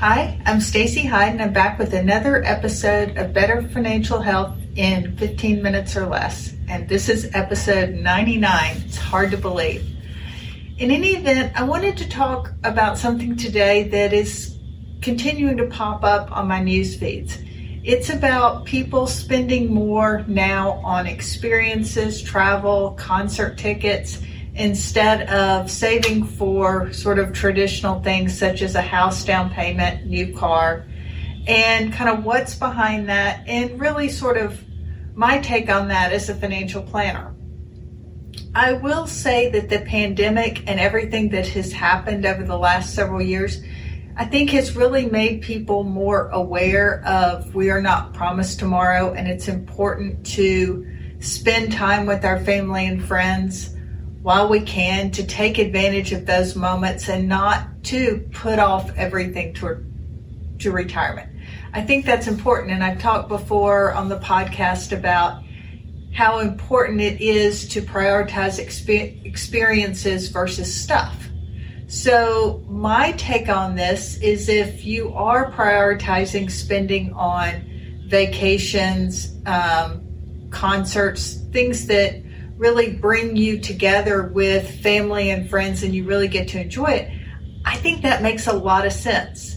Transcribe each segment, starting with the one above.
Hi, I'm Stacey Hyde and I'm back with another episode of Better Financial Health in 15 minutes or less. And this is episode 99. It's hard to believe. In any event, I wanted to talk about something today that is continuing to pop up on my news feeds. It's about people spending more now on experiences, travel, concert tickets, instead of saving for sort of traditional things such as a house down payment, new car, and kind of what's behind that, and really sort of my take on that as a financial planner. I will say that the pandemic and everything that has happened over the last several years I think has really made people more aware of we are not promised tomorrow, and it's important to spend time with our family and friends while we can to take advantage of those moments and not to put off everything to, to retirement. I think that's important, and I've talked before on the podcast about how important it is to prioritize exp- experiences versus stuff. So, my take on this is if you are prioritizing spending on vacations, um, concerts, things that really bring you together with family and friends and you really get to enjoy it, I think that makes a lot of sense.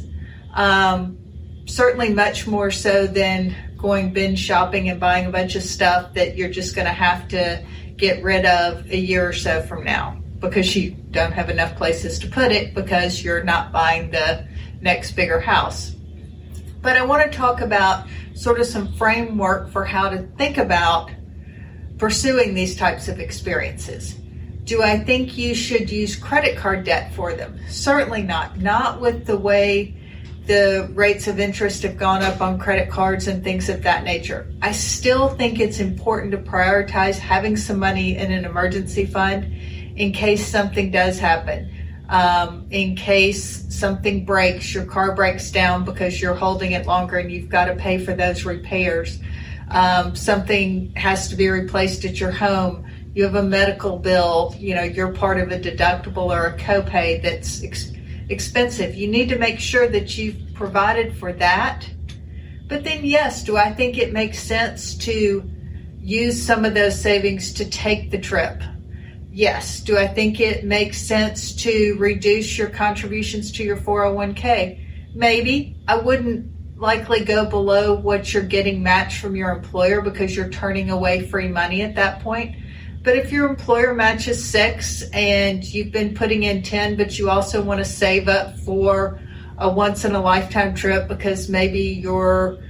Um, certainly, much more so than going binge shopping and buying a bunch of stuff that you're just going to have to get rid of a year or so from now because you don't have enough places to put it because you're not buying the next bigger house. But I want to talk about sort of some framework for how to think about pursuing these types of experiences. Do I think you should use credit card debt for them? Certainly not. Not with the way the rates of interest have gone up on credit cards and things of that nature. I still think it's important to prioritize having some money in an emergency fund in case something does happen. Um, in case something breaks, your car breaks down because you're holding it longer and you've got to pay for those repairs. Um, something has to be replaced at your home. You have a medical bill, you know, you're part of a deductible or a copay that's ex- expensive. You need to make sure that you've provided for that. But then, yes, do I think it makes sense to use some of those savings to take the trip? Yes. Do I think it makes sense to reduce your contributions to your 401k? Maybe. I wouldn't likely go below what you're getting matched from your employer because you're turning away free money at that point. But if your employer matches six and you've been putting in 10, but you also want to save up for a once in a lifetime trip because maybe your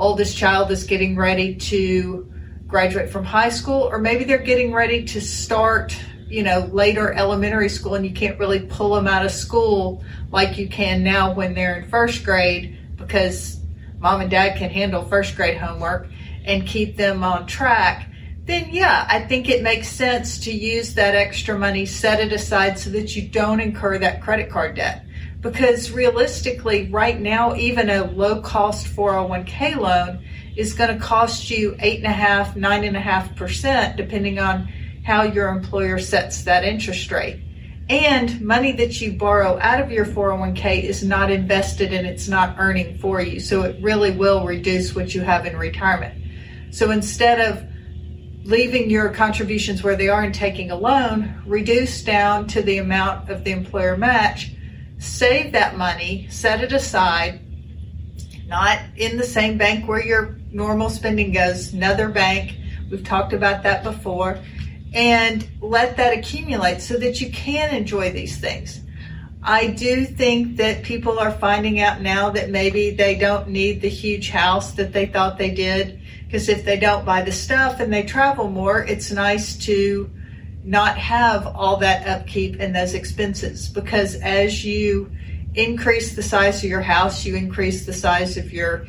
oldest child is getting ready to graduate from high school, or maybe they're getting ready to start you know, later elementary school and you can't really pull them out of school like you can now when they're in first grade because mom and dad can handle first grade homework and keep them on track, then yeah, I think it makes sense to use that extra money, set it aside so that you don't incur that credit card debt. Because realistically, right now, even a low cost 401k loan is going to cost you eight and a half, nine and a half percent, depending on how your employer sets that interest rate. And money that you borrow out of your 401k is not invested and it's not earning for you. So it really will reduce what you have in retirement. So instead of leaving your contributions where they are and taking a loan, reduce down to the amount of the employer match, save that money, set it aside, not in the same bank where your normal spending goes, another bank. We've talked about that before and let that accumulate so that you can enjoy these things. I do think that people are finding out now that maybe they don't need the huge house that they thought they did. Because if they don't buy the stuff and they travel more, it's nice to not have all that upkeep and those expenses. Because as you increase the size of your house, you increase the size of your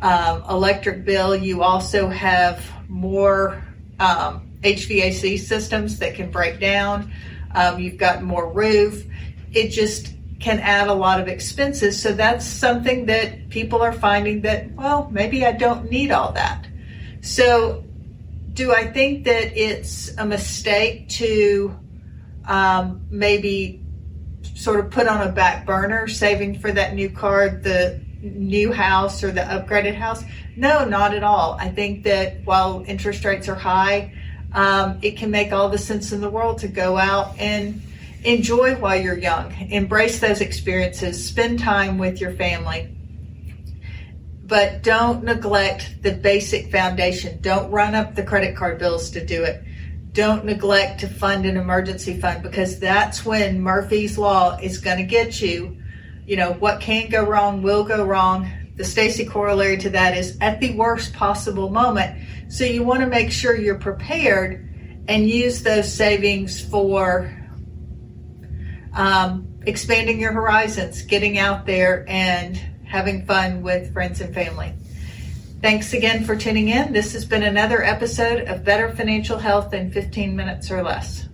um, electric bill. You also have more um, HVAC systems that can break down. Um, you've got more roof. It just can add a lot of expenses. So that's something that people are finding that, well, maybe I don't need all that. So do I think that it's a mistake to um, maybe sort of put on a back burner, saving for that new car, the new house, or the upgraded house. No, not at all. I think that while interest rates are high, um, it can make all the sense in the world to go out and enjoy while you're young. Embrace those experiences. Spend time with your family. But don't neglect the basic foundation. Don't run up the credit card bills to do it. Don't neglect to fund an emergency fund because that's when Murphy's Law is going to get you. You know, what can go wrong will go wrong. The Stacey corollary to that is at the worst possible moment. So you want to make sure you're prepared and use those savings for um, expanding your horizons, getting out there and having fun with friends and family. Thanks again for tuning in. This has been another episode of Better Financial Health in 15 Minutes or Less.